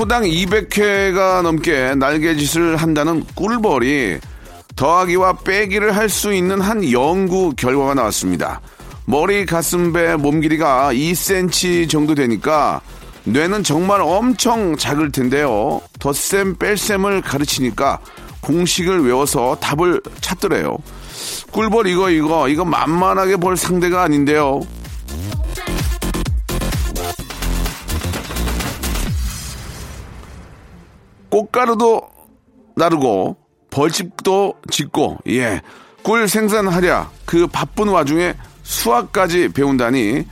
초당 200회가 넘게 날개짓을 한다는 꿀벌이 더하기와 빼기를 할 수 있는 한 연구 결과가 나왔습니다. 머리, 가슴, 배, 몸 길이가 2cm 정도 되니까 뇌는 정말 엄청 작을 텐데요. 덧셈, 뺄셈을 가르치니까 공식을 외워서 답을 찾더래요. 꿀벌 이거 이거 이거 만만하게 볼 상대가 아닌데요. 꽃가루도 나르고 벌집도 짓고 예. 꿀 생산하랴 그 바쁜 와중에 수학까지 배운다니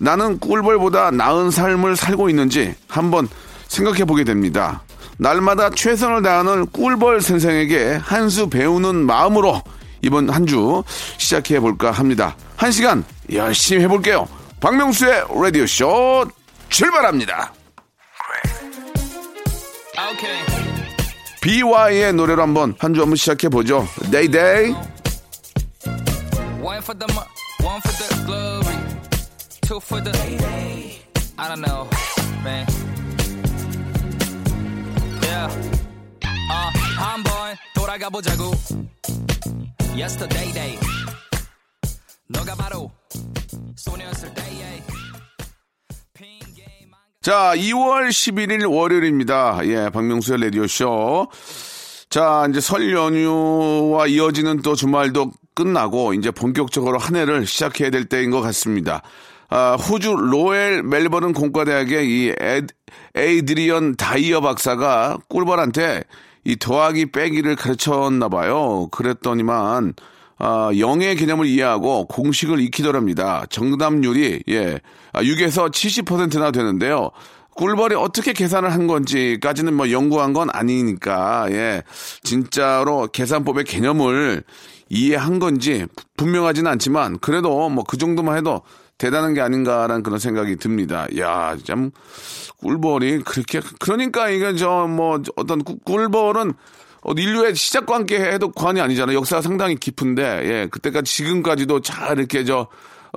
나는 꿀벌보다 나은 삶을 살고 있는지 한번 생각해 보게 됩니다. 날마다 최선을 다하는 꿀벌 선생에게 한 수 배우는 마음으로 이번 한 주 시작해 볼까 합니다. 한 시간 열심히 해볼게요. 박명수의 라디오 쇼 출발합니다. BY의 노래로 한번 한 주 한번 시작해 보죠. 데이데이. One for the one for the glory, two for the I don't know, man. Yeah. Uh, 한번 돌아가 보자고. Yesterday day. 너가 바로 소녀였을 때의 자, 2월 11일 월요일입니다. 예, 박명수의 라디오쇼. 자, 이제 설 연휴와 이어지는 또 주말도 끝나고 이제 본격적으로 한 해를 시작해야 될 때인 것 같습니다. 아, 호주 로엘 멜버른 공과대학의 이 에, 에이드리언 다이어 박사가 꿀벌한테 이 더하기 빼기를 가르쳤나 봐요. 그랬더니만 아, 영의 개념을 이해하고 공식을 익히더랍니다. 정답률이 예, 아, 6에서 70%나 되는데요. 꿀벌이 어떻게 계산을 한 건지까지는 뭐 연구한 건 아니니까 예, 진짜로 계산법의 개념을 이해한 건지 분명하지는 않지만 그래도 뭐 그 정도만 해도 대단한 게 아닌가라는 그런 생각이 듭니다. 야, 참 꿀벌이 그렇게 그러니까 이게 저 뭐 어떤 꿀- 꿀벌은 어, 인류의 시작과 함께 해도 과언이 아니잖아요. 역사가 상당히 깊은데, 예, 그때까지 지금까지도 잘 이렇게 저,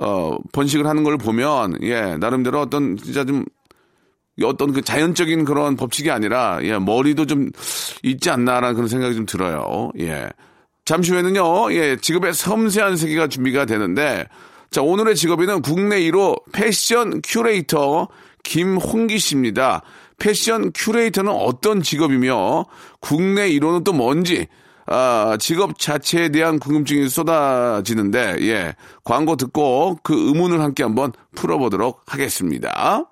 어, 번식을 하는 걸 보면, 예, 나름대로 어떤 진짜 좀, 어떤 그 자연적인 그런 법칙이 아니라, 예, 머리도 좀 있지 않나라는 그런 생각이 좀 들어요. 예. 잠시 후에는요, 예, 직업의 섬세한 세계가 준비가 되는데, 자, 오늘의 직업인은 국내 1호 패션 큐레이터 김홍기 씨입니다. 패션 큐레이터는 어떤 직업이며, 국내 1호는 또 뭔지, 아, 직업 자체에 대한 궁금증이 쏟아지는데, 예, 광고 듣고 그 의문을 함께 한번 풀어보도록 하겠습니다.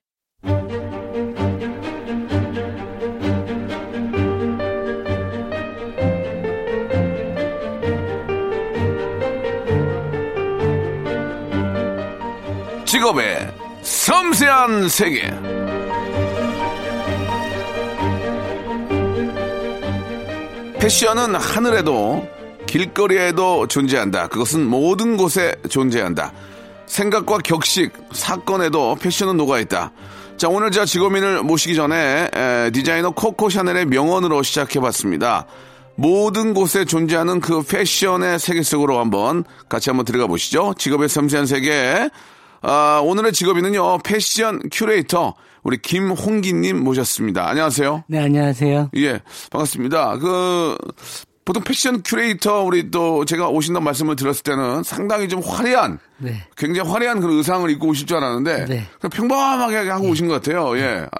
직업의 섬세한 세계. 패션은 하늘에도 길거리에도 존재한다. 그것은 모든 곳에 존재한다. 생각과 격식, 사건에도 패션은 녹아있다. 자, 오늘 제가 직업인을 모시기 전에 에, 디자이너 코코 샤넬의 명언으로 시작해봤습니다. 모든 곳에 존재하는 그 패션의 세계 속으로 한번 같이 한번 들어가 보시죠. 직업의 섬세한 세계. 아, 오늘의 직업인은요, 패션 큐레이터, 우리 김홍기님 모셨습니다. 안녕하세요. 네, 안녕하세요. 예, 반갑습니다. 그, 보통 패션 큐레이터, 우리 또 제가 오신다는 말씀을 들었을 때는 상당히 좀 화려한, 네. 굉장히 화려한 그런 의상을 입고 오실 줄 알았는데, 네. 평범하게 하고 오신 것 같아요. 예. 아,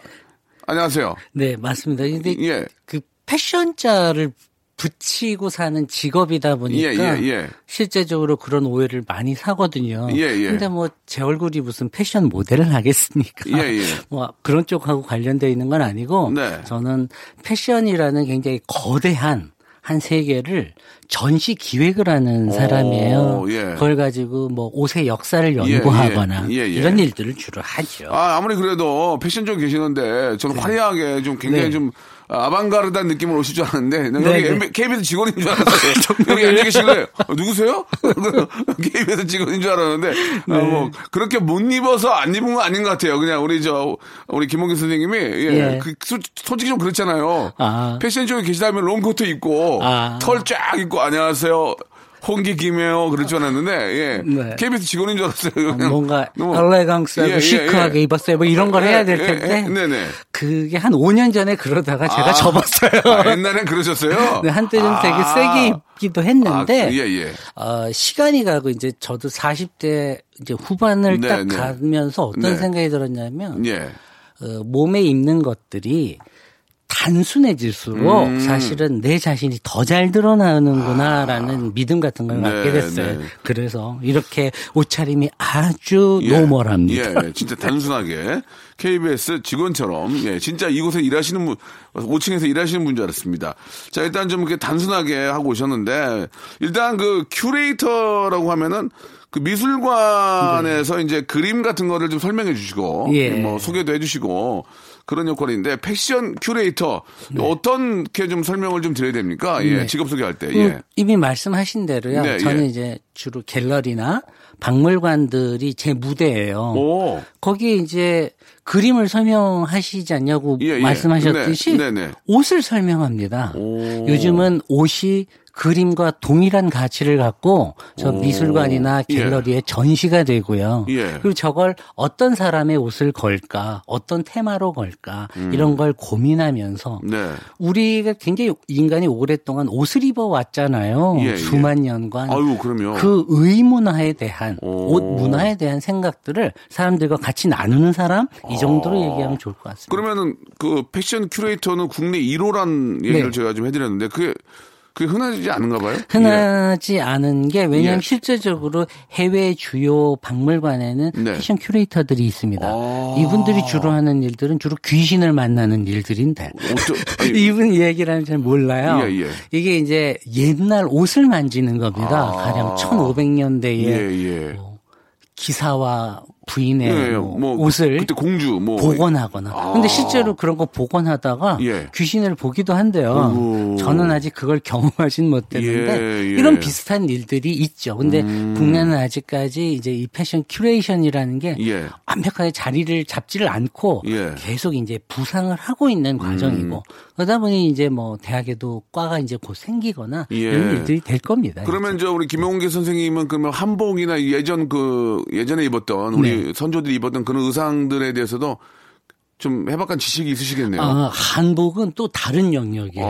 안녕하세요. 네, 맞습니다. 근데 예. 그 패션자를 붙이고 사는 직업이다 보니까 예, 예, 예. 실제적으로 그런 오해를 많이 사거든요. 예, 예. 근데 뭐 제 얼굴이 무슨 패션 모델을 하겠습니까? 예, 예. 뭐 그런 쪽하고 관련되어 있는 건 아니고 네. 저는 패션이라는 굉장히 거대한 한 세계를 전시 기획을 하는 사람이에요. 예. 그걸 가지고 뭐 옷의 역사를 연구하거나 예, 예, 예. 이런 일들을 주로 하죠. 아, 아무리 그래도 패션 쪽 계시는데 저는 화려하게 좀 굉장히 네. 좀 아방가르다는 느낌으로 오실 줄 알았는데 난 네, 여기 네. MB KBS 직원인 줄 알았어요. 여기 앉아 계시길래 어, 누구세요? KBS 직원인 줄 알았는데 아, 네. 뭐 그렇게 못 입어서 안 입은 건 아닌 것 같아요. 그냥 우리 저 우리 김홍기 선생님이 예, 예. 그, 소- 솔직히 좀 그렇잖아요. 아. 패션 쪽에 계시다면 롱코트 입고 아. 털쫙 입고 안녕하세요. 홍기 김해요. 그럴 줄 알았는데, 예. 네. KBS 직원인 줄 알았어요. 그냥 뭔가 엘레강스하고 예, 예, 시크하게 예. 입었어요. 뭐 이런 걸 예, 해야 될 예, 텐데 예, 네네. 그게 한 5년 전에 그러다가 제가 아. 접었어요. 아, 옛날엔 그러셨어요? 네, 한때 좀 되게 아. 세게 입기도 했는데 아, 예, 예. 어, 시간이 가고 이제 저도 40대 이제 후반을 네, 딱 네. 가면서 어떤 네. 생각이 들었냐면 예. 어, 몸에 입는 것들이 단순해질수록 음. 사실은 내 자신이 더 잘 드러나는구나라는 믿음 같은 걸 네, 갖게 됐어요. 네. 그래서 이렇게 옷차림이 아주 예. normal합니다. 예, 예. 진짜 단순하게 KBS 직원처럼 예, 진짜 이곳에 일하시는 분 5층에서 일하시는 분 줄 알았습니다. 자, 일단 좀 이렇게 단순하게 하고 오셨는데 일단 그 큐레이터라고 하면은 그 미술관에서 이제 그림 같은 거를 좀 설명해 주시고 예. 뭐 소개도 해 주시고 그런 역할인데 패션 큐레이터 네. 어떻게 좀 설명을 좀 드려야 됩니까? 예, 직업 소개할 때. 음, 예. 이미 말씀하신 대로요. 네, 저는 예. 이제 주로 갤러리나 박물관들이 제 무대예요. 오. 거기에 이제 그림을 설명하시지 않냐고 예, 예. 말씀하셨듯이 네, 네, 네. 옷을 설명합니다. 오. 요즘은 옷이 그림과 동일한 가치를 갖고 저 오. 미술관이나 예. 갤러리에 전시가 되고요. 예. 그리고 저걸 어떤 사람의 옷을 걸까, 어떤 테마로 걸까 음. 이런 걸 고민하면서 네. 우리가 굉장히 인간이 오랫동안 옷을 입어 왔잖아요. 예, 예. 수만 년간. 아유, 그럼요. 그 의문화에 대한 오. 옷 문화에 대한 생각들을 사람들과 같이 나누는 사람 이 정도로 얘기하면 좋을 것 같습니다. 그러면은 그 패션 큐레이터는 국내 1호란 얘기를 네. 제가 좀 해드렸는데 그게 그게 흔하지 않은가 봐요? 흔하지 않은 게 왜냐하면 예. 실제적으로 해외 주요 박물관에는 네. 패션 큐레이터들이 있습니다. 아. 이분들이 주로 하는 일들은 주로 귀신을 만나는 일들인데 예. 어쩌, 이분 얘기라는 잘 몰라요. 예, 예. 이게 이제 옛날 옷을 만지는 겁니다. 아. 가령 1500년대에 예, 예. 기사와 부인의 예, 뭐 뭐 옷을 그때 공주 뭐 복원하거나. 아. 근데 실제로 그런 거 복원하다가 예. 귀신을 보기도 한대요. 어구. 저는 아직 그걸 경험하진 못했는데 예, 예. 이런 비슷한 일들이 있죠. 근데 음. 국내는 아직까지 이제 이 패션 curation이라는 게 예. 완벽하게 자리를 잡지를 않고 예. 음. 계속 이제 부상을 하고 있는 과정이고 그러다 보니 이제 뭐 대학에도 과가 이제 곧 생기거나 예. 이런 일들이 될 겁니다. 그러면 저 우리 김용기 선생님은 그러면 한복이나 예전 그 예전에 입었던 우리 네. 선조들이 입었던 그런 의상들에 대해서도 좀 해박한 지식이 있으시겠네요. 아, 한복은 또 다른 영역이에요.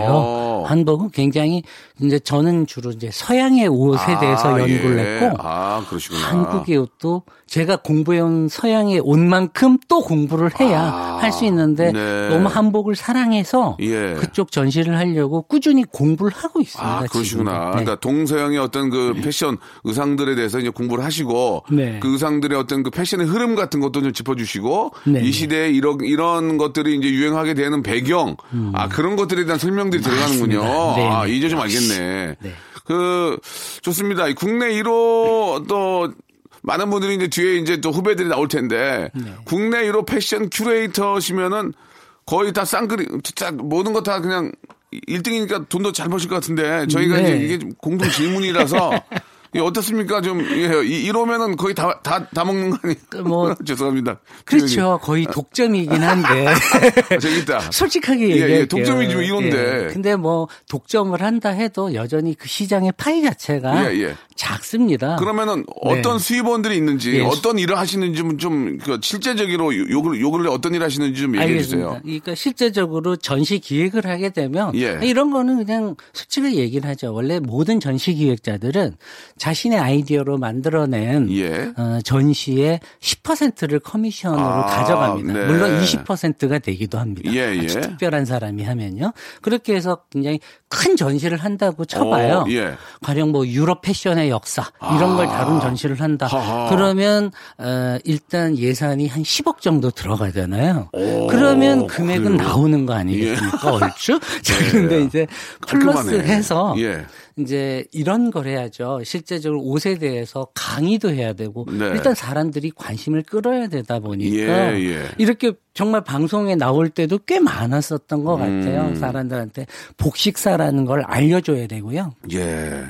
어. 한복은 굉장히 이제 저는 주로 이제 서양의 옷에 대해서 아, 연구를 예. 했고 아 그러시구나. 한국의 옷도 제가 공부해온 서양의 옷만큼 또 공부를 해야 아, 할수 있는데 네. 너무 한복을 사랑해서 예. 그쪽 전시를 하려고 꾸준히 공부를 하고 있습니다. 아, 그러시구나. 지금도. 네. 그러니까 동서양의 어떤 그 패션 의상들에 대해서 이제 공부를 하시고 네. 그 의상들의 어떤 그 패션의 흐름 같은 것도 좀 짚어주시고 네. 이 시대에 이런 이런 것들이 이제 유행하게 되는 배경 아 그런 것들에 대한 설명들이 들어가는군요. 음. 맞습니다. 네, 아 네. 이제 좀 알겠네. 네. 그 좋습니다. 이 국내 1호 또 많은 분들이 이제 뒤에 이제 또 후배들이 나올 텐데 네. 국내 1호 패션 큐레이터시면은 거의 다 쌍그리 진짜 모든 거 다 그냥 1등이니까 돈도 잘 버실 것 같은데 저희가 네. 이제 이게 좀 공동 질문이라서 이게 어떻습니까? 좀 예, 이- 이러면은 거의 다 다 다 먹는 거 아니에요? 뭐, 죄송합니다. 그렇죠. 거의 독점이긴 한데. 아, 저기 있다. 솔직하게 예, 예, 얘기할게요. 독점이지 뭐 이건데. 예. 근데 뭐 독점을 한다 해도 여전히 그 시장의 파이 자체가 예, 예. 작습니다. 그러면은 어떤 네. 수입원들이 있는지 예. 어떤 일을 하시는지 좀그 실제적으로 요- 요걸 요걸 어떤 일 하시는지 좀 얘기해 알겠습니다. 주세요. 그러니까 실제적으로 전시 기획을 하게 되면 예. 이런 거는 그냥 솔직히 얘기를 하죠. 원래 모든 전시 기획자들은 자신의 아이디어로 만들어낸 예. 어, 전시의 10%를 커미션으로 아, 가져갑니다. 네. 물론 20%가 되기도 합니다. 예, 아주 예. 특별한 사람이 하면요. 그렇게 해서 굉장히 큰 전시를 한다고 쳐봐요. 어, 예. 가령 뭐 유럽 패션의 역사 이런 걸 다룬 전시를 한다. 아. 하하. 그러면 어, 일단 예산이 한 10억 정도 들어가잖아요. 그러면 금액은 그래요? 나오는 거 아니겠습니까? 얼추? 자, 근데 이제 플러스. 해서 예. 이제 이런 걸 해야죠. 실제적으로 옷에 대해서 강의도 해야 되고 네. 일단 사람들이 관심을 끌어야 되다 보니까 예, 예. 이렇게 정말 방송에 나올 때도 꽤 많았었던 것 음. 같아요. 사람들한테 복식사라는 걸 알려줘야 되고요. 예.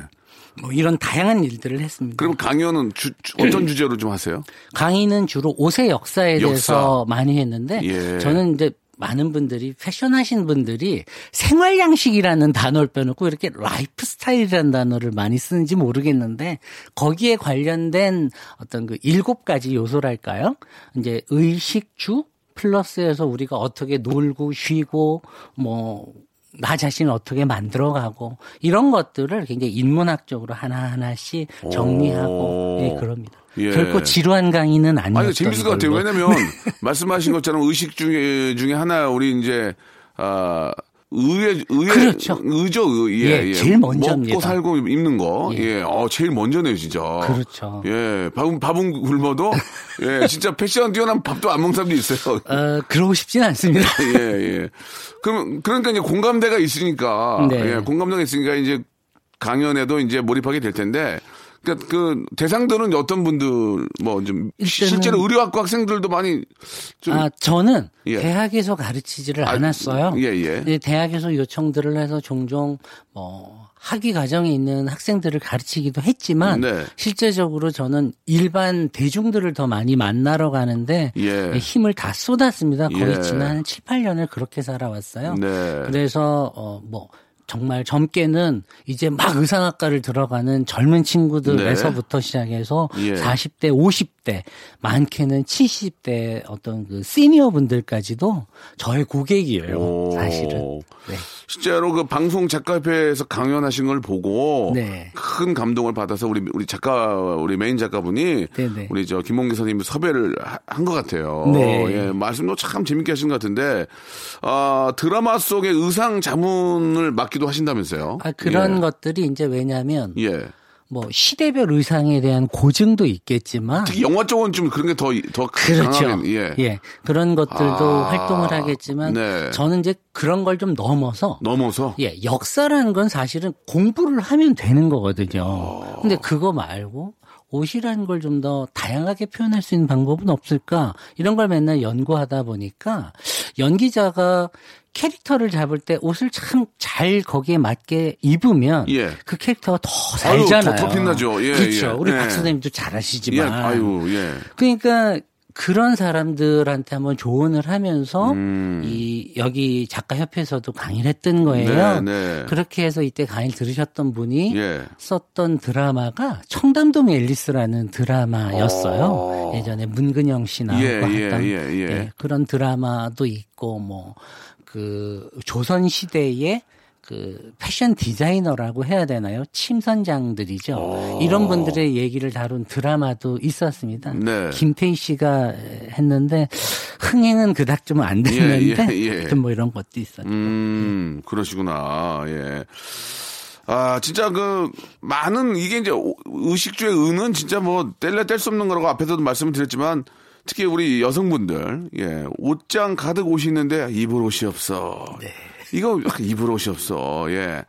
뭐 이런 다양한 일들을 했습니다. 그럼 강연은 주, 주- 어떤 주제로 좀 하세요? 강의는 주로 옷의 역사에 대해서 많이 했는데 예. 저는 이제 많은 분들이 패션 하신 분들이 생활 양식이라는 단어를 빼놓고 이렇게 라이프 스타일이라는 단어를 많이 쓰는지 모르겠는데 거기에 관련된 어떤 그 일곱 가지 요소랄까요? 이제 의식주 플러스해서 우리가 어떻게 놀고 쉬고 뭐 나 자신을 어떻게 만들어가고 이런 것들을 굉장히 인문학적으로 하나하나씩 정리하고 오. 예, 그럽니다. 예. 결코 지루한 강의는 아니었던 아니, 재밌을 것 같아요. 왜냐면, 말씀하신 것처럼 의식 중에, 중에 하나, 우리 이제, 아, 의의, 의의. 그렇죠. 의죠, 의. 예, 예, 예. 제일 먼저입니다. 먹고 살고 입는 거. 예. 예. 어, 제일 먼저네요, 진짜. 그렇죠. 예. 밥은, 밥은 굶어도, 예. 진짜 패션 뛰어난 밥도 안 먹는 사람도 있어요. 어, 그러고 싶진 않습니다. 예, 예. 그럼, 그러니까 이제 공감대가 있으니까, 네. 예, 공감대가 있으니까 이제 강연에도 이제 몰입하게 될 텐데, 그러니까 그 대상들은 어떤 분들 뭐 좀 실제로 의료학과 학생들도 많이 좀 아, 저는 예. 대학에서 가르치지를 아, 않았어요. 예, 예. 네, 대학에서 요청들을 해서 종종 뭐 학위 과정에 있는 학생들을 가르치기도 했지만 네. 실제적으로 저는 일반 대중들을 더 많이 만나러 가는데 예. 힘을 다 쏟았습니다. 거의 예. 지난 7, 8년을 그렇게 살아왔어요. 네. 그래서 어뭐 정말 젊게는 이제 막 의상학과를 들어가는 젊은 친구들에서부터 시작해서 네. 예. 40대, 50대, 많게는 70대 어떤 그 시니어 분들까지도 저의 고객이에요. 오. 사실은. 네. 실제로 그 방송 작가협회에서 강연하신 걸 보고 네. 큰 감동을 받아서 우리 우리 작가 우리 메인 작가분이 네네. 우리 저 김홍기 선생님이 섭외를 한 것 같아요. 네. 예, 말씀도 참 재밌게 하신 것 같은데 아, 드라마 속의 의상 자문을 맡기도 하신다면서요? 아, 그런 예. 것들이 이제 왜냐면 예. 뭐 시대별 의상에 대한 고증도 있겠지만 특히 영화 쪽은 좀 그런 게 더 더 그렇죠. 강하게 예. 그런 것들도 아, 활동을 하겠지만 네. 저는 이제 그런 걸 좀 넘어서 넘어서 예, 역사라는 건 사실은 공부를 하면 되는 거거든요. 어. 근데 그거 말고 옷이라는 걸 좀 더 다양하게 표현할 수 있는 방법은 없을까? 이런 걸 맨날 연구하다 보니까 연기자가 캐릭터를 잡을 때 옷을 참 잘 거기에 맞게 입으면 예. 그 캐릭터가 더 아유, 살잖아요. 더- 더 빛나죠. 예, 그렇죠. 예. 우리 예. 박 선생님도 예. 잘하시지만 아유, 예. 그러니까 그런 사람들한테 한번 조언을 하면서 음. 이 여기 작가 협회에서도 강의를 했던 거예요. 네, 네. 그렇게 해서 이때 강의를 들으셨던 분이 예. 썼던 드라마가 청담동 앨리스라는 드라마였어요. 어. 예전에 문근영 씨 나오고 예, 예, 했던 예, 예. 그런 드라마도 있고 뭐 그 조선 시대의 그 패션 디자이너라고 해야 되나요? 침선장들이죠. 이런 분들의 얘기를 다룬 드라마도 있었습니다. 어. 네. 김태희 씨가 했는데 흥행은 그닥 좀 안 됐는데 예, 예, 예. 뭐 이런 것도 있었죠. 음, 그러시구나. 예. 아, 진짜 그, 많은, 이게 이제 오- 의식주의 의는 진짜 뭐, 뗄래 뗄 수 없는 거라고 앞에서도 말씀을 드렸지만, 특히 우리 여성분들, 예, 옷장 가득 옷이 있는데, 입을 옷이 없어. 이거 입을 옷이 없어. 예.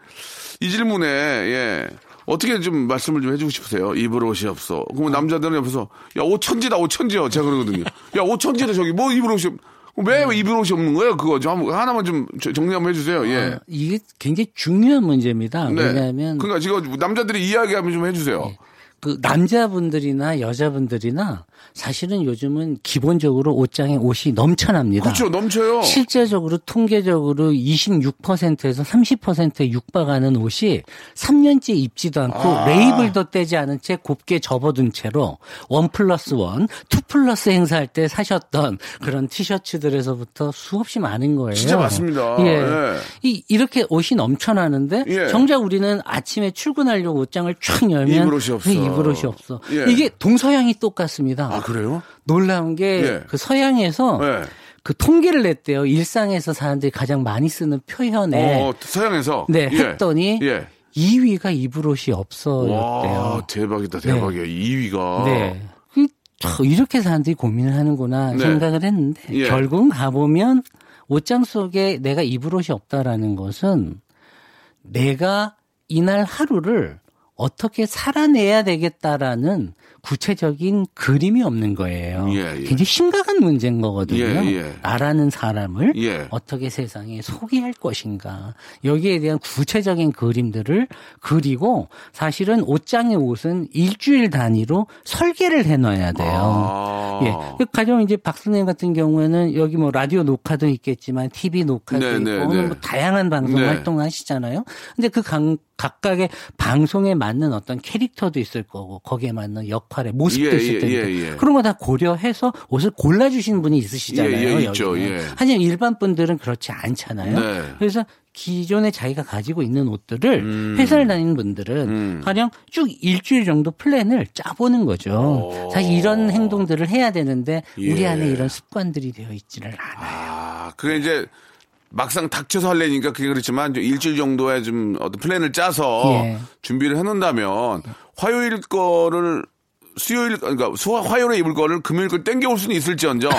이 질문에, 예. 어떻게 좀 말씀을 좀 해주고 싶으세요? 입을 옷이 없어. 그러면 남자들은 옆에서, 야, 옷 천지다, 옷 천지요. 제가 그러거든요. 야, 옷 천지다, 저기. 뭐 입을 옷이 없, 왜 입을 옷이 없는 거예요? 그거 좀 하나만 좀 저- 정리 한번 해주세요. 예. 어, 이게 굉장히 중요한 문제입니다. 네. 왜냐하면 그러니까 지금 남자들이 이야기하면 좀 해주세요. 그 남자분들이나 여자분들이나 사실은 요즘은 기본적으로 옷장에 옷이 넘쳐납니다. 그렇죠. 넘쳐요. 실제적으로 통계적으로 26%에서 30%에 육박하는 옷이 3년째 입지도 않고 아. 레이블도 떼지 않은 채 곱게 접어둔 채로 one plus one, two plus 행사할 때 사셨던 그런 티셔츠들에서부터 수없이 많은 거예요. 진짜 맞습니다. 예. 예. 이, 이렇게 옷이 넘쳐나는데 예. 정작 우리는 아침에 출근하려고 옷장을 쫙 열면 입을 옷이 없어. 옷이 없어. 예. 이게 동서양이 똑같습니다. 아, 그래요? 놀라운 게 예. 그 서양에서 네. 그 통계를 냈대요. 일상에서 사람들이 가장 많이 쓰는 표현에 어, 서양에서. 네, 예. 했더니 예. 2위가 입을 옷이 와, 없어였대요. 대박이다, 대박이야. 2위가. 네. 그, 저, 이렇게 사람들이 고민을 하는구나 네. 생각을 했는데 예. 결국은 가보면 옷장 속에 내가 입을 옷이 없다라는 것은 내가 이날 하루를 어떻게 살아내야 되겠다라는 구체적인 그림이 없는 거예요. 예, 예. 굉장히 심각한 문제인 거거든요. 예, 예. 나라는 사람을 예. 어떻게 세상에 소개할 것인가. 여기에 대한 구체적인 그림들을 그리고 사실은 옷장의 옷은 일주일 단위로 설계를 해놔야 돼요. 아. 예. 가령 이제 박선생 같은 경우에는 여기 뭐 라디오 녹화도 있겠지만 TV 녹화도 네, 있고 네, 오늘 네. 뭐 다양한 방송 네. 활동하시잖아요. 근데 그 각, 각각의 방송에 맞는 어떤 캐릭터도 있을 거고 거기에 맞는 역 할의 모습도 예, 있을 예, 텐데 예, 예. 그런 거 다 고려해서 옷을 골라 주시는 분이 있으시잖아요. 예, 예, 있죠. 예. 하지만 일반 분들은 그렇지 않잖아요. 네. 그래서 기존에 자기가 가지고 있는 옷들을 음. 회사를 다니는 분들은 가령 쭉 일주일 정도 플랜을 짜보는 거죠. 사실 이런 행동들을 해야 되는데 우리 예. 안에 이런 습관들이 되어 있지를 않아요. 아, 그게 이제 막상 닥쳐서 하려니까 그게 그렇지만 좀 일주일 정도의 좀 어떤 플랜을 짜서 예. 준비를 해놓는다면 화요일 거를 수요일 그러니까 수, 화요일에 입을 거를 금요일 걸 땡겨올 수는 있을지언정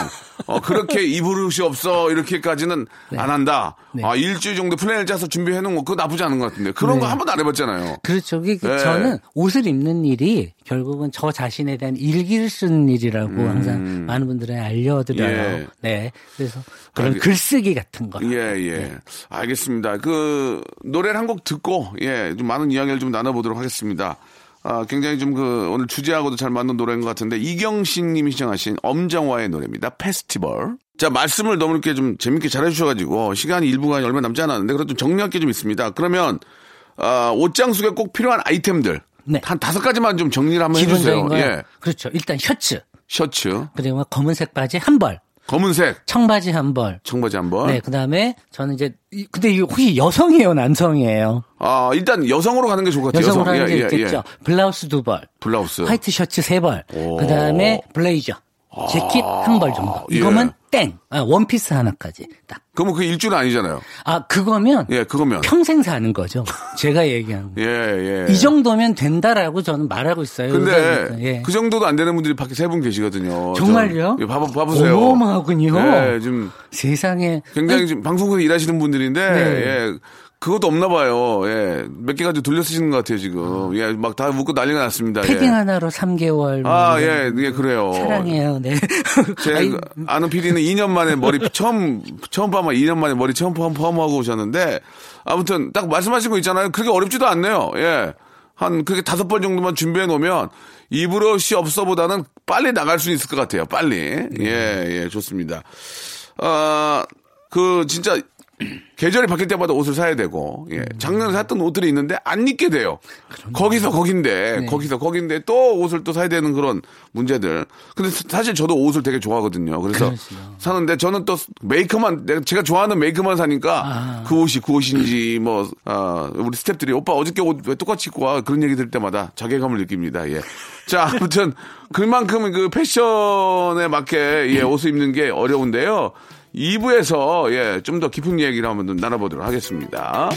어, 그렇게 입을 옷이 없어 이렇게까지는 안 한다. 네. 아 일주일 정도 플랜을 짜서 준비해 놓은 거 그거 나쁘지 않은 것 같은데 그런 거한 번도 안 해봤잖아요. 그렇죠. 그 네. 저는 옷을 입는 일이 결국은 저 자신에 대한 일기를 쓰는 일이라고 항상 많은 분들에 알려드려요. 음. 예. 네. 그래서 그런 알겠- 글쓰기 같은 거. 예, 예. 알겠습니다. 그, 노래를 한 곡 듣고, 예, 좀 많은 이야기를 좀 나눠보도록 하겠습니다. 아, 굉장히 좀 그, 오늘 주제하고도 잘 맞는 노래인 것 같은데, 이경신 님이 시청하신 엄정화의 노래입니다. 페스티벌. 자, 말씀을 너무 이렇게 좀 재밌게 잘 해 주셔 가지고, 시간이 일부가 얼마 남지 않았는데, 그래도 좀 정리할 게 좀 있습니다. 그러면, 아, 옷장 속에 꼭 필요한 아이템들. 네. 한 다섯 가지만 좀 정리를 한번 해 주세요. 기본적인 거요. 예. 그렇죠. 일단 셔츠. 셔츠, 그리고 검은색 바지 한 벌. 검은색, 청바지 한 벌. 청바지 한 벌. 네, 그 다음에 저는 이제, 이- 근데 이거 혹시 여성이에요, 남성이에요? 아, 일단 여성으로 가는 게 좋을 것 같아요. 여성으로 하는 예, 게 예, 있겠죠. 예. 블라우스 두 벌. 블라우스. 화이트 셔츠 세 벌. 오. 그 다음에 블레이저. 재킷 한 벌 정도. 예. 이거면 땡. 아, 원피스 하나까지. 딱. 그러면 그 일주일 아니잖아요. 아, 그거면 예, 그거면. 평생 사는 거죠. 제가 얘기한 거. 예, 예. 이 정도면 된다라고 저는 말하고 있어요. 근데. 예. 그 정도도 안 되는 분들이 밖에 세 분 계시거든요. 정말요? 저, 예, 봐봐, 봐보세요. 어마어마하군요. 예, 좀 세상에 굉장히 지금 방송국에서 일하시는 분들인데, 네. 예. 그것도 없나 봐요. 예. 몇 개 가지고 돌려 쓰시는 것 같아요, 지금. 예, 막 다 묶고 난리가 났습니다. 패딩 예. 하나로 3개월. 아, 예, 예, 그래요. 사랑해요. 네. 제 아이, 그 아는 PD는 2년 만에 머리 처음 처음 파마 2년 만에 머리 처음 펌- 펌하고 오셨는데 아무튼 딱 말씀하신 거 있잖아요. 그렇게 어렵지도 않네요. 예. 한 그렇게 다섯 번 정도만 준비해 놓으면 옷이 없어보다는 빨리 나갈 수 있을 것 같아요. 빨리. 예, 예, 좋습니다. 아, 그 진짜 계절이 바뀔 때마다 옷을 사야 되고, 예. 작년에 샀던 옷들이 있는데 안 입게 돼요. 거기서 거긴데, 네. 거기서 거긴데 또 옷을 또 사야 되는 그런 문제들. 근데 사실 저도 옷을 되게 좋아하거든요. 그래서 그러시죠. 사는데 저는 또 메이커만, 내가 제가 좋아하는 메이커만 사니까 아. 그 옷이 그 옷인지 뭐, 아, 우리 스탭들이 오빠 어저께 옷 왜 똑같이 입고 와? 그런 얘기 들을 때마다 자괴감을 느낍니다. 예. 자, 아무튼 그만큼 그 패션에 맞게 예, 옷을 입는 게 어려운데요. 2부에서 예, 좀 더 깊은 얘기를 한번 나눠보도록 하겠습니다.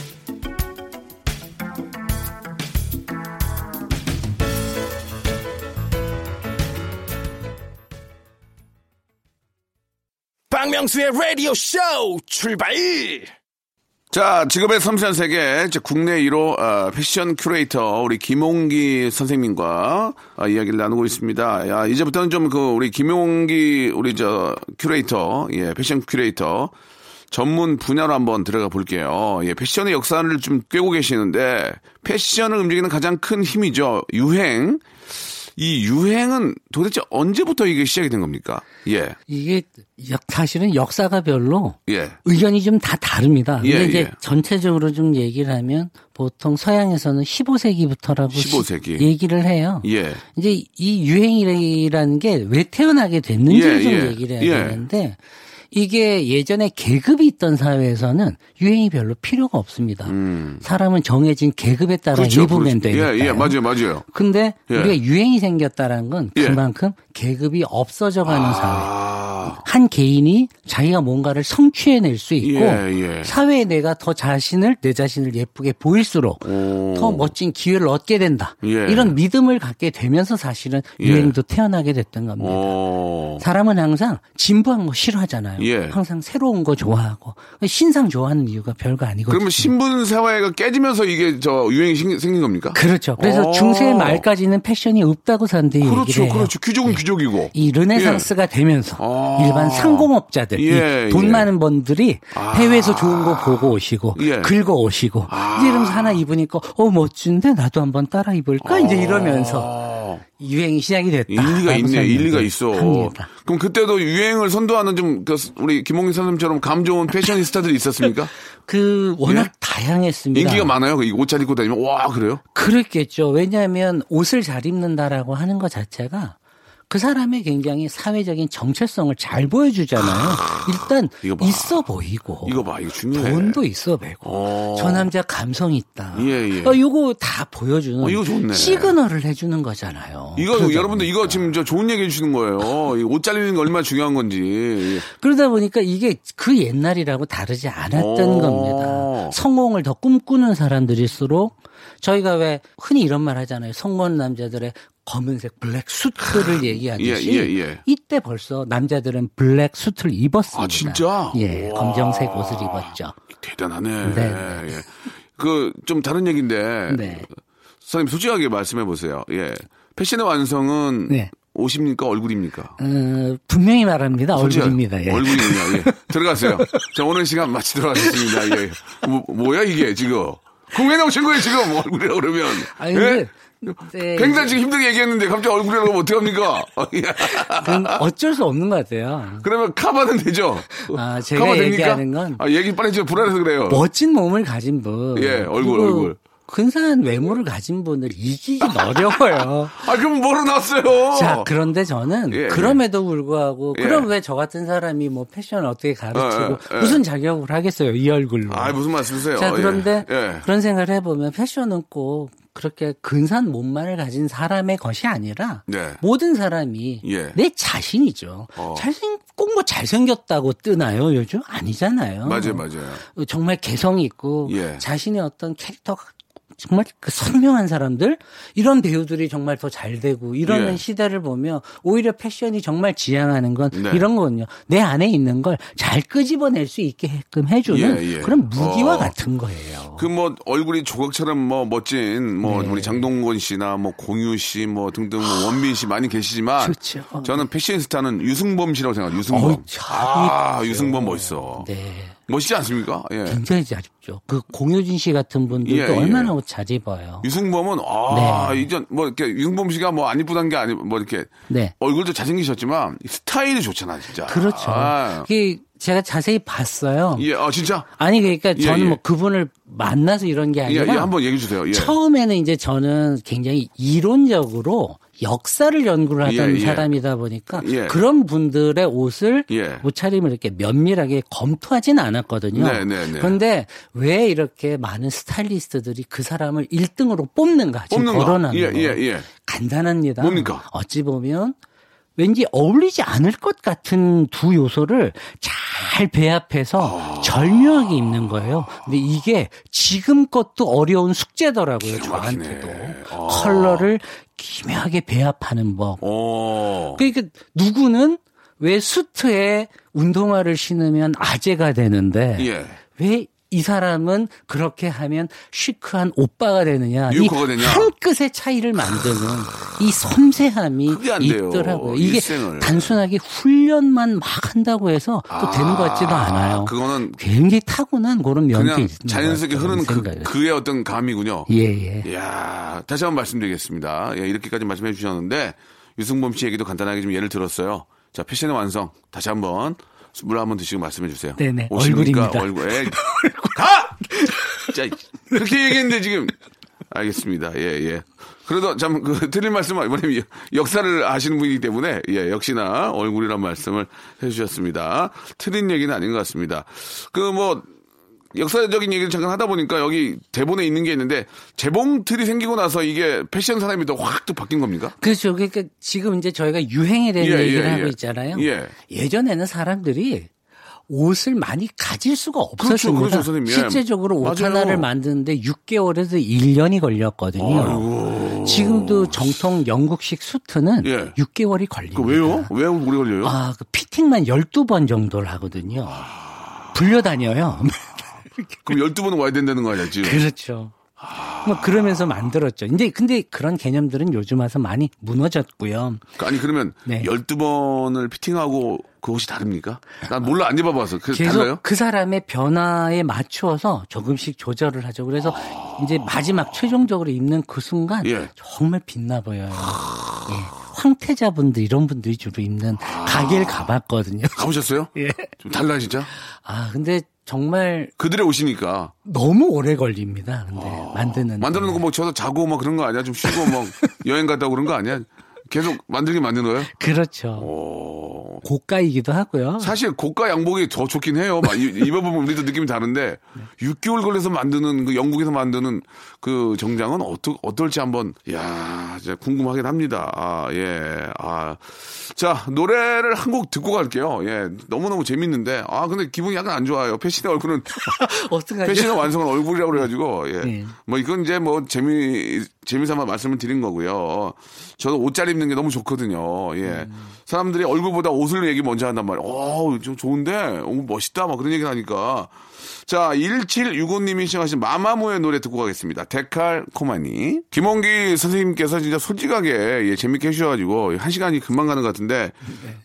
박명수의 라디오 쇼 출발! 자, 직업의 섬세한 세계, 국내 1호 어, 패션 큐레이터 우리 김홍기 선생님과 어, 이야기를 나누고 있습니다. 야, 이제부터는 좀 그 우리 김홍기 우리 저 큐레이터, 예, 패션 큐레이터 전문 분야로 한번 들어가 볼게요. 예, 패션의 역사를 좀 꿰고 계시는데 패션을 움직이는 가장 큰 힘이죠. 유행. 이 유행은 도대체 언제부터 이게 시작이 된 겁니까? 예. 이게 역- 사실은 역사가 별로 예. 의견이 좀 다 다릅니다. 근데 예, 이제 예. 전체적으로 좀 얘기를 하면 보통 서양에서는 15세기부터라고 15세기. 얘기를 해요. 예. 이제 이 유행이라는 게 왜 태어나게 됐는지를 예, 좀 예. 얘기를 해야 예. 되는데 이게 예전에 계급이 있던 사회에서는 유행이 별로 필요가 없습니다. 사람은 정해진 계급에 따라 입으면 되니까. 음. 예, 예, 맞아요, 맞아요. 근데 예. 우리가 유행이 생겼다는 건 예. 그만큼 계급이 없어져가는 사회. 아, 한 개인이 자기가 뭔가를 성취해낼 수 있고 예, 예. 사회에 내가 더 자신을 내 자신을 예쁘게 보일수록 오. 더 멋진 기회를 얻게 된다. 예. 이런 믿음을 갖게 되면서 사실은 예. 유행도 태어나게 됐던 겁니다. 오. 사람은 항상 진부한 거 싫어하잖아요. 예. 항상 새로운 거 좋아하고 신상 좋아하는 이유가 별거 아니거든요. 그러면 신분 사회가 깨지면서 이게 저 유행이 생- 생긴 겁니까? 그렇죠. 그래서 오. 중세 말까지는 패션이 없다고 사람들이 얘기를 그렇죠, 해요. 그렇죠. 귀족은 귀족이고. 이 르네상스가 되면서 아. 일반 상공업자들, 예, 이돈 예. 많은 분들이 아. 해외에서 좋은 거 보고 오시고 예. 긁어 오시고 아. 이제 이러면서 하나 입으니까 어 멋진데 나도 한번 따라 입을까 이제 이러면서 아. 유행이 시작이 됐다. 일리가 있네, 일리가 있어. 합니다. 그럼 그때도 유행을 선도하는 좀, 그, 우리 김홍기 선생님처럼 감 좋은 패셔니스타들이 있었습니까? 그 워낙 예? 다양했습니다. 인기가 많아요? 이옷잘 입고 다니면, 와, 그래요? 그랬겠죠. 왜냐하면 옷을 잘 입는다라고 하는 것 자체가 그 사람의 굉장히 사회적인 정체성을 잘 보여주잖아요. 일단 이거 봐. 있어 보이고 이거 봐, 이거 중요해. 돈도 있어 보이고 어. 저 남자 감성 있다. 예, 예. 어, 이거 다 보여주는 어, 이거 좋네. 시그널을 해주는 거잖아요. 이거, 그러다 여러분들 이거 보니까. 지금 저 좋은 얘기 해주시는 거예요. 이옷 잘리는 게 얼마나 중요한 건지. 그러다 보니까 이게 그 옛날이라고 다르지 않았던 오. 겁니다. 성공을 더 꿈꾸는 사람들일수록 저희가 왜 흔히 이런 말 하잖아요. 성공 남자들의 검은색 블랙 수트를 얘기하듯이 예, 예, 예. 이때 벌써 남자들은 블랙 수트를 입었습니다. 아, 진짜? 예, 우와. 검정색 옷을 입었죠. 대단하네. 네. 예. 그, 좀 다른 얘기인데. 네. 선생님, 솔직하게 말씀해 보세요. 예. 패션의 완성은 네. 옷입니까? 얼굴입니까? 어, 분명히 말합니다. 얼굴입니다. 예. 얼굴이군요. 예. 들어가세요. 자, 오늘 시간 마치도록 하겠습니다. 예. 뭐, 뭐야, 이게 지금? 공연에 오신 거예요, 지금? 얼굴이라고 그러면. 아니, 예? 네, 굉장히 지금 힘들게 얘기했는데 갑자기 얼굴이라고 하면 어떡합니까? 어쩔 수 없는 것 같아요. 그러면 카바는 되죠? 아, 제가 카바 됩니까? 얘기하는 건 아, 얘기 빨리 좀 불안해서 그래요. 멋진 몸을 가진 분. 예, 얼굴, 얼굴. 근사한 외모를 가진 분을 이기긴 어려워요. 아, 그럼 뭐로 나왔어요? 자, 그런데 저는 예, 그럼에도 불구하고 예. 그럼 왜 저 같은 사람이 뭐 패션을 어떻게 가르치고 어, 어, 예. 무슨 자격을 하겠어요, 이 얼굴로. 아, 무슨 말씀이세요? 자, 그런데 예. 예. 그런 생각을 해보면 패션은 꼭 그렇게 근사한 몸만을 가진 사람의 것이 아니라 네. 모든 사람이 예. 내 자신이죠. 어. 잘생 꼭 뭐 잘생겼다고 뜨나요 요즘 아니잖아요. 맞아요, 맞아요. 정말 개성이 있고 예. 자신의 어떤 캐릭터가 정말 그 선명한 사람들 이런 배우들이 정말 더 잘 되고 이러는 예. 시대를 보면 오히려 패션이 정말 지향하는 건 네. 이런 거거든요. 내 안에 있는 걸 잘 끄집어낼 수 있게끔 해주는 예, 예. 그런 무기와 어. 같은 거예요. 그 뭐 얼굴이 조각처럼 뭐 멋진 뭐 네. 우리 장동건 씨나 뭐 공유 씨 뭐 등등 뭐 원빈 씨 많이 계시지만 그렇죠. 저는 패션 스타는 유승범 씨라고 생각해요. 유승범. 참 아. 유승범 멋있어. 네. 멋있지 않습니까? 예. 굉장히 잘 입죠. 그 공효진 씨 같은 분들도 예, 예. 얼마나 옷 잘 입어요. 유승범은 아, 네. 이전 뭐 이렇게 유승범 씨가 뭐 안 이쁘다는 게 아니 뭐 이렇게 네. 얼굴도 잘생기셨지만 스타일이 좋잖아, 진짜. 그렇죠. 아. 그게 제가 자세히 봤어요. 예, 아 진짜? 아니 그러니까 예, 저는 예. 뭐 그분을 만나서 이런 게 예, 아니라 예, 한번 얘기해 주세요. 예. 처음에는 이제 저는 굉장히 이론적으로 역사를 연구를 하던 예, 예. 사람이다 보니까 예. 그런 분들의 옷을 예. 옷차림을 이렇게 면밀하게 검토하진 않았거든요. 네, 네, 네. 그런데 왜 이렇게 많은 스타일리스트들이 그 사람을 1등으로 뽑는가 지금 거. 거론하는 예, 거. 예, 예. 간단합니다. 뭡니까? 어찌 보면 왠지 어울리지 않을 것 같은 두 요소를 잘 배합해서 아. 절묘하게 입는 거예요. 근데 이게 지금 것도 어려운 숙제더라고요. 저한테도. 아. 컬러를 기묘하게 배합하는 법. 어. 그러니까 누구는 왜 수트에 운동화를 신으면 아재가 되는데 예. 왜 이 사람은 그렇게 하면 시크한 오빠가 되느냐. 되냐? 한 끗의 차이를 만드는 이 섬세함이. 있더라고요. 이게 일생을. 단순하게 훈련만 막 한다고 해서 또 되는 것 같지도 않아요. 그거는 굉장히 타고난 그런 면이 있는 자연스럽게 흐르는 그. 그의 어떤 감이군요. 예, 예. 이야, 다시 한번 말씀드리겠습니다. 예, 이렇게까지 말씀해 주셨는데, 유승범 씨 얘기도 간단하게 좀 예를 들었어요. 자, 패션의 완성. 다시 한번, 물 한 번 드시고 말씀해 주세요. 네네, 오십니까? 얼굴입니다. 얼굴. 에이, 가! 자, 그렇게 얘기했는데 지금. 알겠습니다. 예, 예. 그래도 참, 그, 틀린 말씀은, 이번에 역사를 아시는 분이기 때문에, 예, 역시나 얼굴이란 말씀을 해 주셨습니다. 틀린 얘기는 아닌 것 같습니다. 그, 뭐, 역사적인 얘기를 잠깐 하다 보니까 여기 대본에 있는 게 있는데 재봉 틀이 생기고 나서 이게 패션 사람이 더 확 또 바뀐 겁니까? 그렇죠. 그러니까 지금 이제 저희가 유행에 대한 예, 얘기를 예, 하고 예. 있잖아요. 예. 예전에는 사람들이 옷을 많이 가질 수가 그렇죠, 없었습니다. 그렇죠, 선생님. 예. 실제적으로 옷 맞아요. 하나를 만드는데 6개월에서 1년이 걸렸거든요. 지금도 정통 영국식 수트는 예. 6개월이 걸립니다. 그 왜요? 왜 오래 걸려요? 아, 그 피팅만 12번 정도를 하거든요. 불려다녀요. 그럼 12번 와야 된다는 거 아니야, 지금? 그렇죠. 뭐 그러면서 만들었죠. 근데 근데 그런 개념들은 요즘 와서 많이 무너졌고요. 아니, 그러면 네. 12번을 피팅하고 그 옷이 다릅니까? 난 몰라, 안 입어 봐서. 그, 계속 달라요? 그 사람의 변화에 맞추어서 조금씩 조절을 하죠. 그래서 이제 마지막 최종적으로 입는 그 순간 예. 정말 빛나 보여요. 예. 황태자분들 이런 분들이 주로 입는 가게를 가봤거든요. 가보셨어요? 예. 좀 달라요, 진짜? 아 근데 정말 그들의 옷이니까. 너무 오래 걸립니다. 근데 만드는 만들어 놓고 뭐 저도 자고 뭐 그런 거 아니야? 좀 쉬고 뭐 여행 갔다 그런 거 아니야? 계속 만들긴 만드는 거예요? 그렇죠. 오. 고가이기도 하고요. 사실 고가 양복이 더 좋긴 해요. 입어보면 우리도 느낌이 다른데 6개월 걸려서 만드는 그 영국에서 만드는 그 정장은 어떠, 어떨지 한번 야 진짜 궁금하긴 합니다. 아, 예. 아. 자, 노래를 한 곡 듣고 갈게요. 예. 너무너무 재밌는데 아, 근데 기분이 약간 안 좋아요. 패션의 얼굴은 어떡하죠? 패션의 완성은 얼굴이라고 그래 가지고, 예. 네. 뭐, 이건 이제 뭐, 재미, 재미삼아 말씀을 드린 거고요. 저도 옷잘 입는 게 너무 좋거든요. 예. 사람들이 얼굴보다 옷을 얘기 먼저 한단 말이에요. 어, 좀 좋은데? 오, 멋있다. 막 그런 얘기 하니까. 자, 1765님이 시청하신 마마무의 노래 듣고 가겠습니다. 데칼 코마니. 김원기 선생님께서 진짜 솔직하게, 예, 재밌게 해주셔가지고, 한 시간이 금방 가는 것 같은데,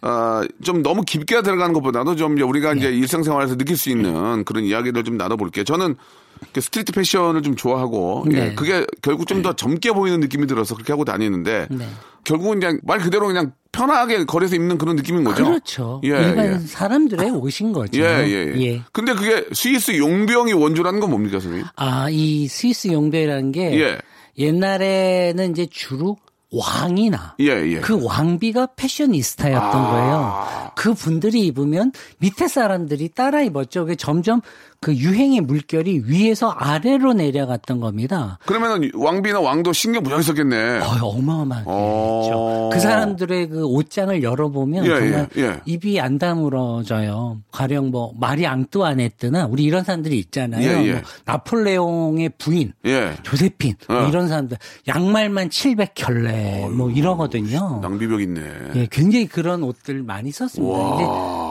아, 좀 너무 깊게 들어가는 것보다도 좀 이제 우리가 이제 일상생활에서 느낄 수 있는 그런 이야기를 좀 나눠볼게요. 저는 그 street 패션을 좀 좋아하고, 예, 네. 그게 결국 좀 더 젊게 보이는 느낌이 들어서 그렇게 하고 다니는데, 네. 결국은 그냥 말 그대로 그냥 편하게 거리에서 입는 그런 느낌인 거죠. 그렇죠. 예, 일반 예. 사람들의 옷인 거죠. 예, 예, 예. 근데 그게 스위스 용병이 원조라는 건 뭡니까, 선생님? 아, 이 스위스 용병이라는 게 예. 옛날에는 이제 주로 왕이나 예, 예. 그 왕비가 패셔니스타였던 아. 거예요. 그 분들이 입으면 밑에 사람들이 따라 입었죠. 그게 점점 그 유행의 물결이 위에서 아래로 내려갔던 겁니다. 그러면은 왕비나 왕도 신경 무지하게 썼겠네. 어, 어마어마하게 어. 그 사람들의 그 옷장을 열어보면 예, 정말 예, 예. 입이 안 다물어져요. 가령 뭐 마리 앙뚜아네트나 우리 이런 사람들이 있잖아요. 예, 예. 뭐 나폴레옹의 부인 예. 조세핀 뭐 어. 이런 사람들 양말만 700켤레 뭐 이러거든요. 낭비벽 있네. 예, 굉장히 그런 옷들 많이 썼습니다. 근데,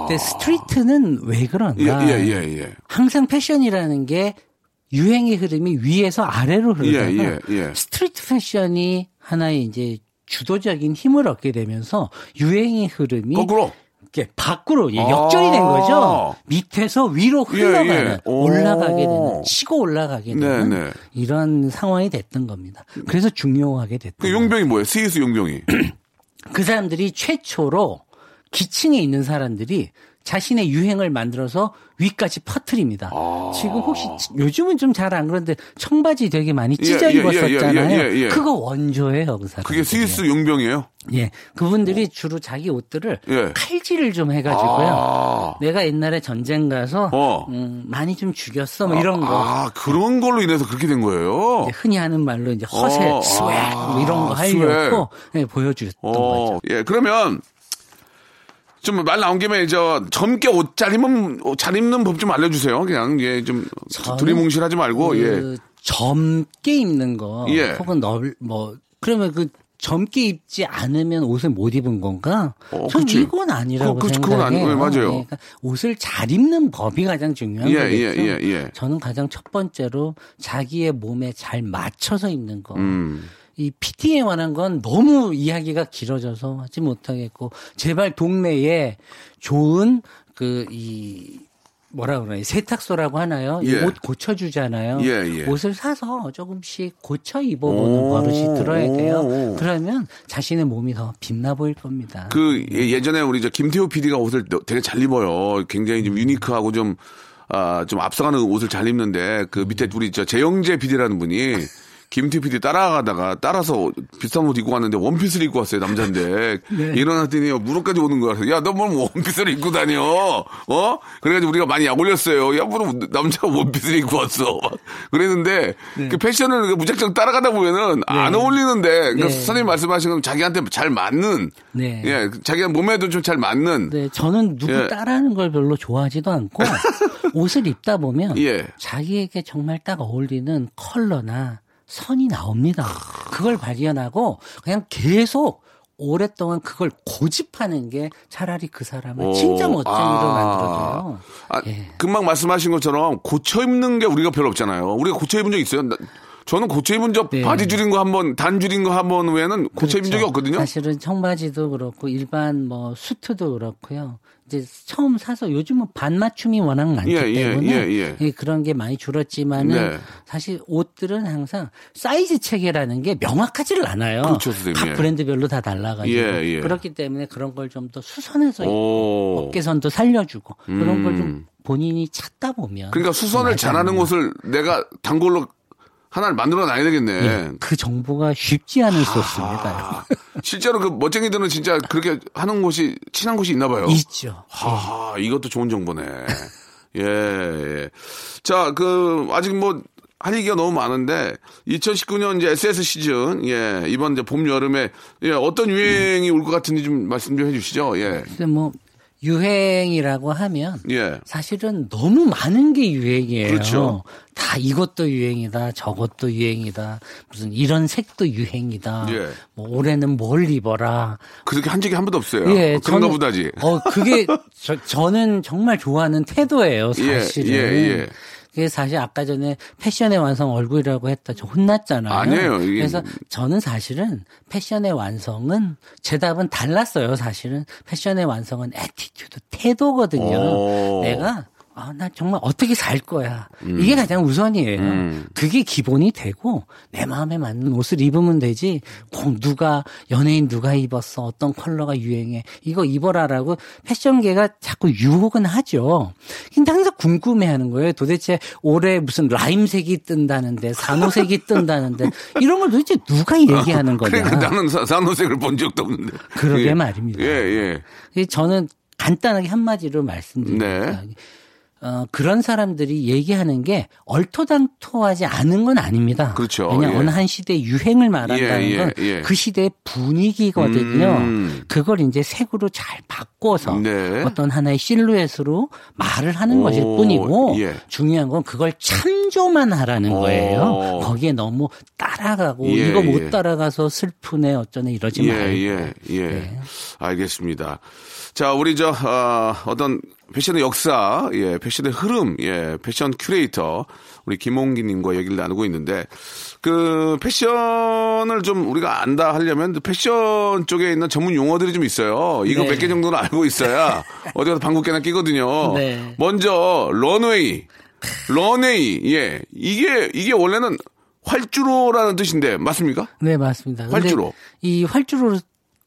근데 street는 왜 예, 그런가? 예, 예, 예. 항상 패션이라는 게 유행의 흐름이 위에서 아래로 흐르다가 예, 예, 예. street 패션이 하나의 이제 주도적인 힘을 얻게 되면서 유행의 흐름이 거꾸로. 이렇게 밖으로 예, 아. 역전이 된 거죠. 밑에서 위로 예, 흘러가는 예. 오. 올라가게 되는 치고 올라가게 되는 네, 네. 이런 상황이 됐던 겁니다. 그래서 중요하게 됐던 그. 용병이 뭐예요? 스위스 용병이. 그 사람들이 최초로 기층에 있는 사람들이 자신의 유행을 만들어서 위까지 퍼뜨립니다. 아. 지금 혹시 요즘은 좀 잘 안 그런데 청바지 되게 많이 찢어 예, 예, 입었었잖아요. 예, 예, 예, 예. 그거 원조예요, 그 사람. 그게 스위스 용병이에요? 예, 그분들이 주로 자기 옷들을 예. 칼질을 좀 해가지고요. 아. 내가 옛날에 전쟁 가서 어. 음, 많이 좀 죽였어, 뭐 이런 거. 아, 그런 걸로 인해서 그렇게 된 거예요? 이제 흔히 하는 말로 이제 허세, 어, 스웩 아, 뭐 이런 거 하려고 예, 보여줬던 어, 거죠. 예, 그러면 좀 말 나온 김에 저 젊게 옷 잘 입는 옷잘 입는 법 좀 알려주세요. 그냥 예, 좀 저는 두리뭉실하지 말고 예. 그 젊게 입는 거 예. 혹은 넓 뭐 그러면 그 젊게 입지 않으면 옷을 못 입은 건가? 어, 전 그치. 이건 아니라고 그- 그- 생각해요. 아니- 예, 맞아요. 그러니까 옷을 잘 입는 법이 가장 중요한 예, 거겠죠. 예, 예, 예. 저는 가장 첫 번째로 자기의 몸에 잘 맞춰서 입는 거. 음. 이 PT에 관한 건 너무 이야기가 길어져서 하지 못하겠고 제발 동네에 좋은 그 이 뭐라 그러나 세탁소라고 하나요? 이 예. 옷 고쳐주잖아요. 예, 예. 옷을 사서 조금씩 고쳐 입어보는 오, 버릇이 들어야 돼요. 오. 그러면 자신의 몸이 더 빛나 보일 겁니다. 그 예- 예전에 우리 저 김태호 PD가 옷을 되게 잘 입어요. 굉장히 좀 유니크하고 좀 아, 좀 앞서가는 옷을 잘 입는데 그 밑에 우리 저 재영재 PD라는 분이 김태호 PD 따라가다가 따라서 비싼 옷 입고 왔는데 원피스를 입고 왔어요 남자인데 일어났더니 무릎까지 오는 거야. 야너 뭐 원피스를 입고 다녀? 어? 그래가지고 우리가 많이 약 올렸어요. 야 뭐 남자가 원피스를 입고 왔어. 막 그랬는데 그 패션을 그 무작정 따라가다 보면은 안 어울리는데 그러니까 네. 선생님 말씀하신 건 자기한테 잘 맞는 네. 예, 자기가 몸에도 좀 잘 맞는. 네, 저는 누구 예. 따라하는 걸 별로 좋아하지도 않고 옷을 입다 보면 예. 자기에게 정말 딱 어울리는 컬러나 선이 나옵니다. 그걸 발견하고 그냥 계속 오랫동안 그걸 고집하는 게 차라리 그 사람을 오, 진짜 멋쟁이로 아. 만들어줘요. 아, 예. 금방 말씀하신 것처럼 고쳐 입는 게 우리가 별로 없잖아요. 우리가 고쳐 입은 적 있어요? 나- 저는 고쳐 입은 적 네. 바지 줄인 거 한 번, 단 줄인 거 한 번 외에는 고쳐 입은 적이 그렇죠. 없거든요. 사실은 청바지도 그렇고 일반 뭐 수트도 그렇고요. 이제 처음 사서 요즘은 반맞춤이 워낙 많기 예, 예, 때문에 예, 예. 예, 그런 게 많이 줄었지만은 네. 사실 옷들은 항상 사이즈 체계라는 게 명확하지를 않아요. 그렇죠. 각 예. 브랜드별로 다 달라가지고 예, 예. 그렇기 때문에 그런 걸 좀 더 수선해서 오. 음. 어깨선도 살려주고 그런 걸좀 본인이 찾다 보면 그러니까 수선을 잘하는. 옷을 내가 단골로 하나를 만들어 놔야 되겠네. 예, 그 정보가 쉽지 않을 수 아. 없습니다. 실제로 그 멋쟁이들은 진짜 그렇게 하는 곳이, 친한 곳이 있나 봐요. 있죠. 하하, 이것도 좋은 정보네. 예, 예. 자, 그, 아직 뭐, 할 얘기가 너무 많은데, 2019년 이제 SS 시즌, 예, 이번 이제 봄, 여름에, 예, 어떤 유행이 올 것 같은지 좀 말씀 좀 해주시죠, 예. 뭐 유행이라고 하면 예. 사실은 너무 많은 게 유행이에요. 그렇죠. 다 이것도 유행이다, 저것도 유행이다, 무슨 이런 색도 유행이다. 예. 뭐 올해는 뭘 입어라. 그렇게 한 적이 한 번도 없어요. 예, 그런가 저는- 보다지. 어, 그게 저, 저는 정말 좋아하는 태도예요, 예, 사실은. 예, 예. 그게 사실 아까 전에 패션의 완성 얼굴이라고 했다. 저 혼났잖아요. 아니에요, 이게. 그래서 저는 사실은 패션의 완성은 제 답은 달랐어요. 사실은 패션의 완성은 attitude, 태도거든요. 오. 내가 아, 나 정말 어떻게 살 거야. 이게 가장 우선이에요. 음. 그게 기본이 되고 내 마음에 맞는 옷을 입으면 되지. 꼭 누가 연예인 누가 입었어. 어떤 컬러가 유행해. 이거 입어라라고 패션계가 자꾸 유혹은 하죠. 근데 항상 궁금해 하는 거예요. 도대체 올해 무슨 라임색이 뜬다는데 산호색이 뜬다는데 이런 걸 도대체 누가 얘기하는 거냐. 그러니까 나는 사- 산호색을 본 적도 없는데. 그러게 예. 말입니다. 예, 예. 그래서 저는 간단하게 한마디로 말씀드립니다. 네. 어, 그런 사람들이 얘기하는 게 얼토당토하지 않은 건 아닙니다. 그렇죠. 왜냐 예. 어느 한 시대의 유행을 말한다는 예, 예, 건 예. 그 시대의 분위기거든요. 음. 그걸 이제 색으로 잘 바꿔서 네. 어떤 하나의 실루엣으로 말을 하는 오, 것일 뿐이고 예. 중요한 건 그걸 참조만 하라는 오. 거예요. 거기에 너무 따라가고 예, 이거 예. 못 따라가서 슬프네 어쩌네 이러지 예, 말고. 예, 예. 네. 알겠습니다. 자, 우리 저, 어, 어떤 패션의 역사, 예, 패션의 흐름, 예, 패션 큐레이터, 우리 김홍기님과 얘기를 나누고 있는데, 그, 패션을 좀 우리가 안다 하려면 패션 쪽에 있는 전문 용어들이 좀 있어요. 이거 네. 몇개 정도는 알고 있어야 어디 가서 방귀깨나 끼거든요. 네. 먼저, 런웨이. 런웨이, 예. 이게, 이게 원래는 활주로라는 뜻인데, 맞습니까? 네, 맞습니다. 활주로. 이 활주로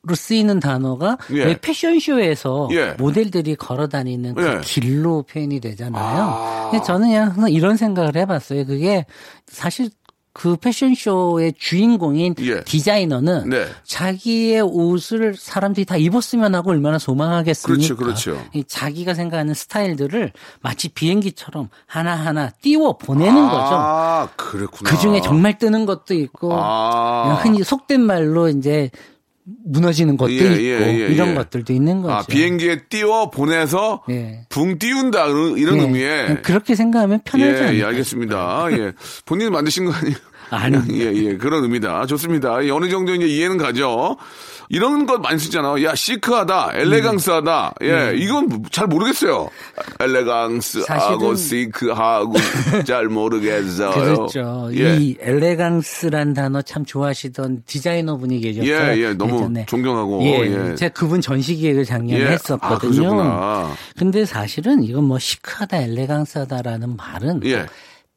로 쓰이는 단어가 예. 왜 패션쇼에서 예. 모델들이 걸어 다니는 그 예. 길로 표현이 되잖아요. 아. 근데 저는 그냥 항상 이런 생각을 해봤어요. 그게 사실 그 패션쇼의 주인공인 예. 디자이너는 네. 자기의 옷을 사람들이 다 입었으면 하고 얼마나 소망하겠습니까? 그렇죠, 그렇죠. 이 자기가 생각하는 스타일들을 마치 비행기처럼 하나하나 띄워 보내는 거죠. 아, 그렇구나. 그 중에 정말 뜨는 것도 있고 아. 흔히 속된 말로 이제 무너지는 것도 예, 있고 예, 예, 이런 예. 것들도 있는 거죠. 아, 비행기에 띄워 보내서 예. 붕 띄운다 이런, 네. 의미에 그렇게 생각하면 편하지 예, 않을까? 예, 알겠습니다. 예. 본인이 만드신 거 아니에요? 아닙니다. 예, 예, 그런 의미다. 좋습니다. 예, 어느 정도 이제 이해는 가죠. 이런 것 많이 쓰잖아. 야, 시크하다, 엘레강스하다. 예, 이건 잘 모르겠어요. 엘레강스하고 시크하고 잘 모르겠어요. 그렇죠. 예. 이 엘레강스란 단어 참 좋아하시던 디자이너 분이 계셨어요. 예, 예, 너무 예전에. 존경하고, 예, 예. 제가 그분 전시 기획을 작년에 예. 아, 했었거든요. 그러셨구나. 근데 사실은 이건 뭐 시크하다, 엘레강스하다라는 말은 예.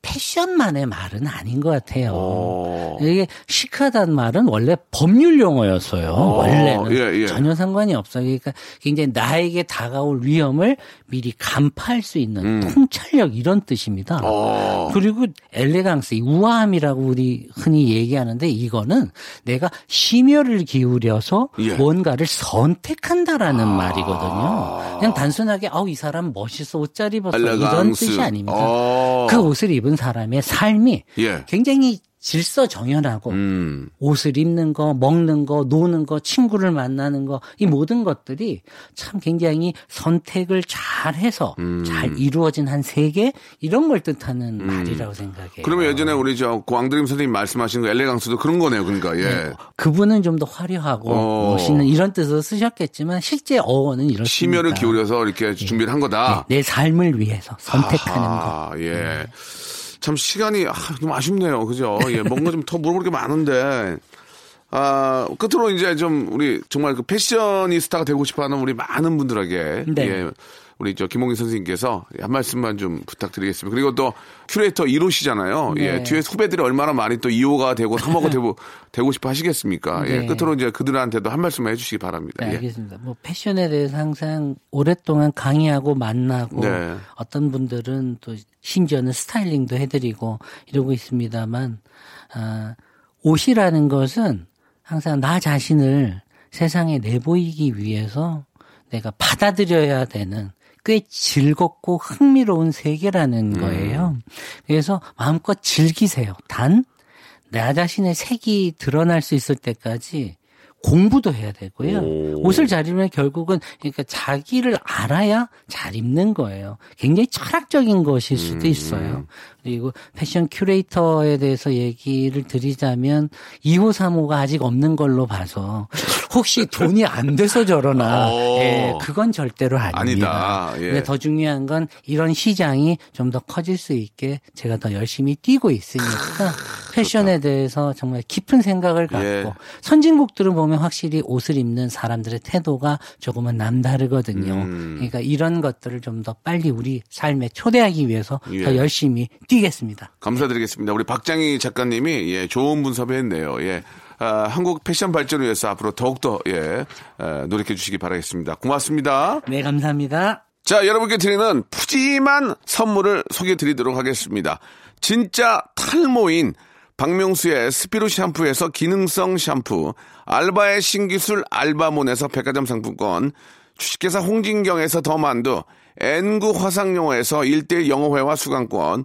패션만의 말은 아닌 것 같아요. 오. 이게 시크하다는 말은 원래 법률 용어였어요. 어, 원래는 예, 예. 전혀 상관이 없어요. 그러니까 굉장히 나에게 다가올 위험을 미리 간파할 수 있는 통찰력 이런 뜻입니다. 음. 어. 그리고 엘레강스, 이 우아함이라고 우리 흔히 얘기하는데 이거는 내가 심혈을 기울여서 예. 아. 뭔가를 선택한다라는 말이거든요. 그냥 단순하게 아우 이 사람 멋있어 옷 잘 입었어 이런 엘레강스. 뜻이 아닙니다. 어. 그 옷을 입은 사람의 삶이 예. 굉장히 질서 정연하고 음. 옷을 입는 거, 먹는 거, 노는 거, 친구를 만나는 거, 이 모든 것들이 참 굉장히 선택을 잘 해서 음. 잘 이루어진 한 세계 이런 걸 뜻하는 말이라고 생각해요. 그러면 예전에 우리 저 광드림 선생님 말씀하신 그 엘레강스도 그런 거네요. 그러니까 예. 그분은 좀 더 화려하고 어. 멋있는 이런 뜻으로 쓰셨겠지만 실제 어원은 이렇습니다. 심혈을 기울여서 이렇게 준비를 한 거다. 내 삶을 위해서 선택하는 거. 아, 예. 참 시간이 아, 좀 아쉽네요. 그죠? 예, 뭔가 좀 더 물어볼 게 많은데. 아, 끝으로 이제 좀 우리 정말 그 패셔니스타가 되고 싶어 하는 우리 많은 분들에게 네. 예. 우리 저 김홍기 선생님께서 한 말씀만 좀 부탁드리겠습니다. 그리고 또 큐레이터 1호시잖아요. 예. 네. 뒤에 후배들이 얼마나 많이 또 2호가 되고 3호가 되고 되고 싶어 하시겠습니까? 예. 네. 끝으로 이제 그들한테도 한 말씀만 해 주시기 바랍니다. 네, 예. 알겠습니다. 뭐 패션에 대해서 항상 오랫동안 강의하고 만나고 네. 어떤 분들은 또 심지어는 스타일링도 해드리고 이러고 있습니다만 아, 옷이라는 것은 항상 나 자신을 세상에 내보이기 위해서 내가 받아들여야 되는 꽤 즐겁고 흥미로운 세계라는 거예요. 그래서 마음껏 즐기세요. 단, 나 자신의 색이 드러날 수 있을 때까지 공부도 해야 되고요. 옷을 잘 입으면 결국은 그러니까 자기를 알아야 잘 입는 거예요. 굉장히 철학적인 것일 수도 있어요. 그리고 패션 큐레이터에 대해서 얘기를 드리자면 2호, 3호가 아직 없는 걸로 봐서 혹시 돈이 안 돼서 저러나 오. 예, 그건 절대로 아닙니다. 아니다. 예. 근데 더 중요한 건 이런 시장이 좀 더 커질 수 있게 제가 더 열심히 뛰고 있으니까 패션에 대해서 정말 깊은 생각을 갖고 예. 선진국들은 보면 확실히 옷을 입는 사람들의 태도가 조금은 남다르거든요. 음. 그러니까 이런 것들을 좀 더 빨리 우리 삶에 초대하기 위해서 예. 더 열심히 뛰 겠습니다. 감사드리겠습니다. 우리 박장희 작가님이 예, 좋은 분 섭외했네요. 예. 아, 한국 패션 발전을 위해서 앞으로 더욱더 예, 에, 노력해 주시기 바라겠습니다. 고맙습니다. 네, 감사합니다. 자, 여러분께 드리는 푸짐한 선물을 소개해 드리도록 하겠습니다. 진짜 탈모인 박명수의 스피루 샴푸에서 기능성 샴푸, 알바의 신기술 알바몬에서 백화점 상품권, 주식회사 홍진경에서 더 만두, N구 화상영어에서 1대1 영어회화 수강권,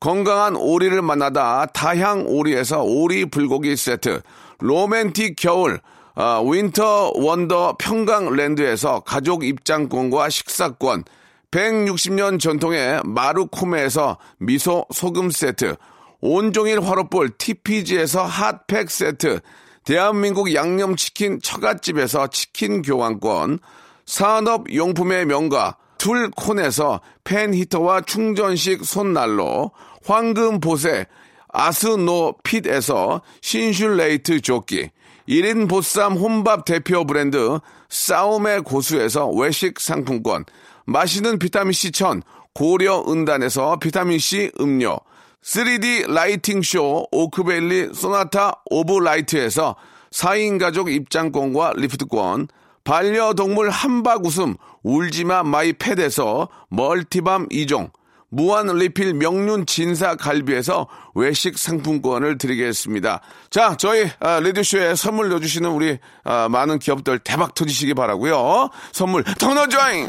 건강한 오리를 만나다 다향 오리에서 오리 불고기 세트, 로맨틱 겨울, 아, winter wonder 평강랜드에서 가족 입장권과 식사권, 160년 전통의 마루코메에서 미소 소금 세트, 온종일 화로볼 TPG에서 핫팩 세트, 대한민국 양념치킨 처갓집에서 치킨 교환권, 산업용품의 명가 툴콘에서 팬히터와 충전식 손난로, 황금보세 아스노핏에서 신슐레이트 조끼, 1인 보쌈 혼밥 대표 브랜드 싸움의 고수에서 외식 상품권, 마시는 비타민C 천 고려 은단에서 비타민C 음료, 3D lighting 쇼 오크밸리 소나타 오브 라이트에서 4인 가족 입장권과 리프트권, 반려동물 함박 웃음 울지마 마이 팻에서 multi balm 2종, 무한 리필 명륜 진사 갈비에서 외식 상품권을 드리겠습니다. 자, 저희 아, 레디쇼에 선물 넣어주시는 우리 아, 많은 기업들 대박 터지시기 바라고요. 선물 더 넣어줘잉!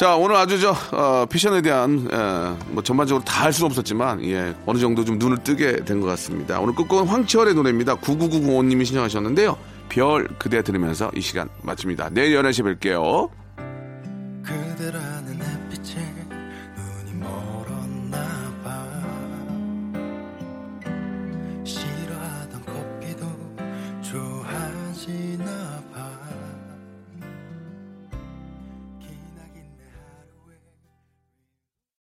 자, 오늘 아주 저, 어, 패션에 대한, 에, 뭐 전반적으로 다 할 수는 없었지만, 예, 어느 정도 좀 눈을 뜨게 된 것 같습니다. 오늘 끝곡은 황치열의 노래입니다. 9990님이 신청하셨는데요. 별 그대 들으면서 이 시간 마칩니다. 내일 11시에 뵐게요.